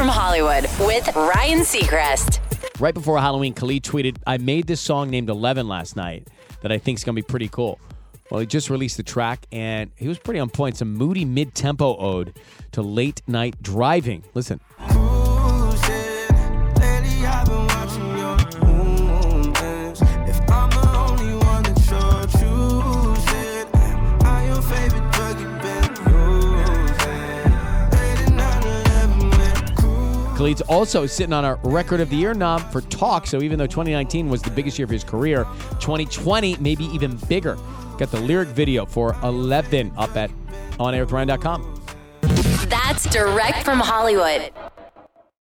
from Hollywood with Ryan Seacrest. Right before Halloween, Khalid tweeted, I made this song named 11 last night that I think is going to be pretty cool. Well, he just released the track and he was pretty on point. Some moody mid tempo ode to late night driving. Listen. Khalid's also sitting on a Record of the Year nom for Talk. So even though 2019 was the biggest year of his career, 2020 maybe even bigger. Got the lyric video for 11 up at onairwithryan.com. That's direct from Hollywood.